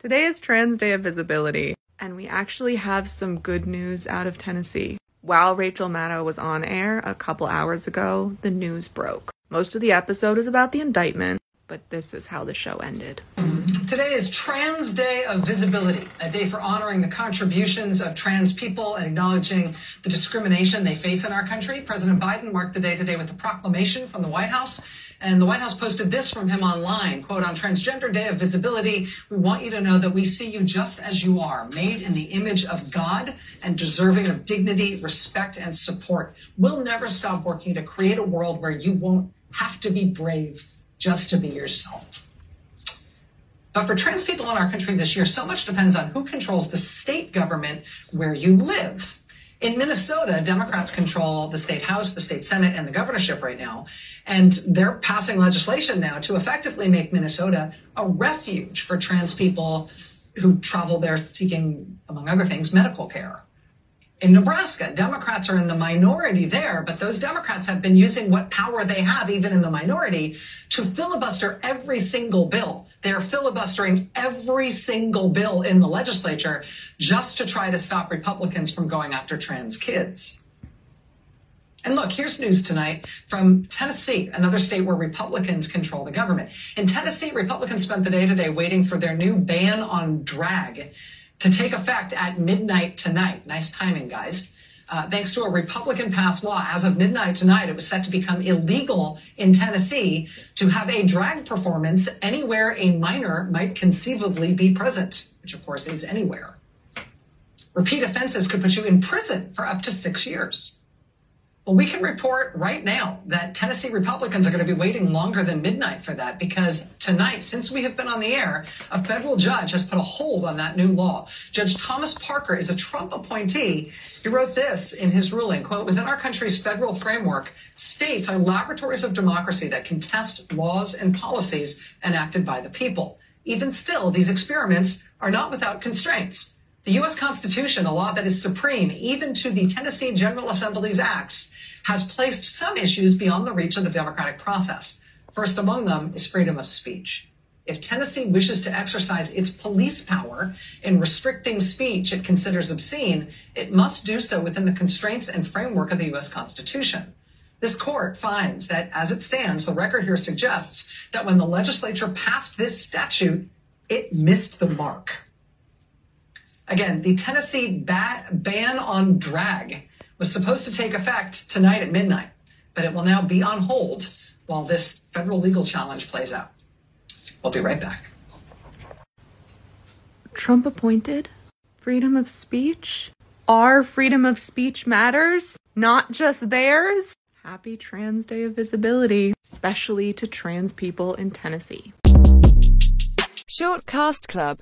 Today is Trans Day of Visibility, and we actually have some good news out of Tennessee. While Rachel Maddow was on air a couple hours ago, the news broke. Most of the episode is about the indictment, but this is how the show ended. Today is Trans Day of Visibility, a day for honoring the contributions of trans people and acknowledging the discrimination they face in our country. President Biden marked the day today with a proclamation from the White House. And the White House posted this from him online, quote, on Transgender Day of Visibility, we want you to know that we see you just as you are, made in the image of God and deserving of dignity, respect, and support. We'll never stop working to create a world where you won't have to be brave just to be yourself. But for trans people in our country this year, so much depends on who controls the state government where you live. In Minnesota, Democrats control the state house, the state senate, and the governorship right now. And they're passing legislation now to effectively make Minnesota a refuge for trans people who travel there seeking, among other things, medical care. In Nebraska, Democrats are in the minority there, but those Democrats have been using what power they have, even in the minority, to filibuster every single bill. They're filibustering every single bill in the legislature just to try to stop Republicans from going after trans kids. And look, here's news tonight from Tennessee, another state where Republicans control the government. In Tennessee, Republicans spent the day today waiting for their new ban on drag to take effect at midnight tonight. Nice timing, guys. Uh, thanks to a Republican passed law, as of midnight tonight, it was set to become illegal in Tennessee to have a drag performance anywhere a minor might conceivably be present, which of course is anywhere. Repeat offenses could put you in prison for up to six years. Well, we can report right now that Tennessee Republicans are going to be waiting longer than midnight for that because tonight, since we have been on the air, a federal judge has put a hold on that new law. Judge Thomas Parker is a Trump appointee. He wrote this in his ruling, quote, within our country's federal framework, states are laboratories of democracy that can test laws and policies enacted by the people. Even still, these experiments are not without constraints. The U.S. Constitution, a law that is supreme even to the Tennessee General Assembly's acts, has placed some issues beyond the reach of the democratic process. First among them is freedom of speech. If Tennessee wishes to exercise its police power in restricting speech it considers obscene, it must do so within the constraints and framework of the U.S. Constitution. This court finds that, as it stands, the record here suggests that when the legislature passed this statute, it missed the mark. Again, the Tennessee bat- ban on drag was supposed to take effect tonight at midnight, but it will now be on hold while this federal legal challenge plays out. We'll be right back. Trump appointed? Freedom of speech? Our freedom of speech matters, not just theirs. Happy Trans Day of Visibility, especially to trans people in Tennessee. Short Cast Club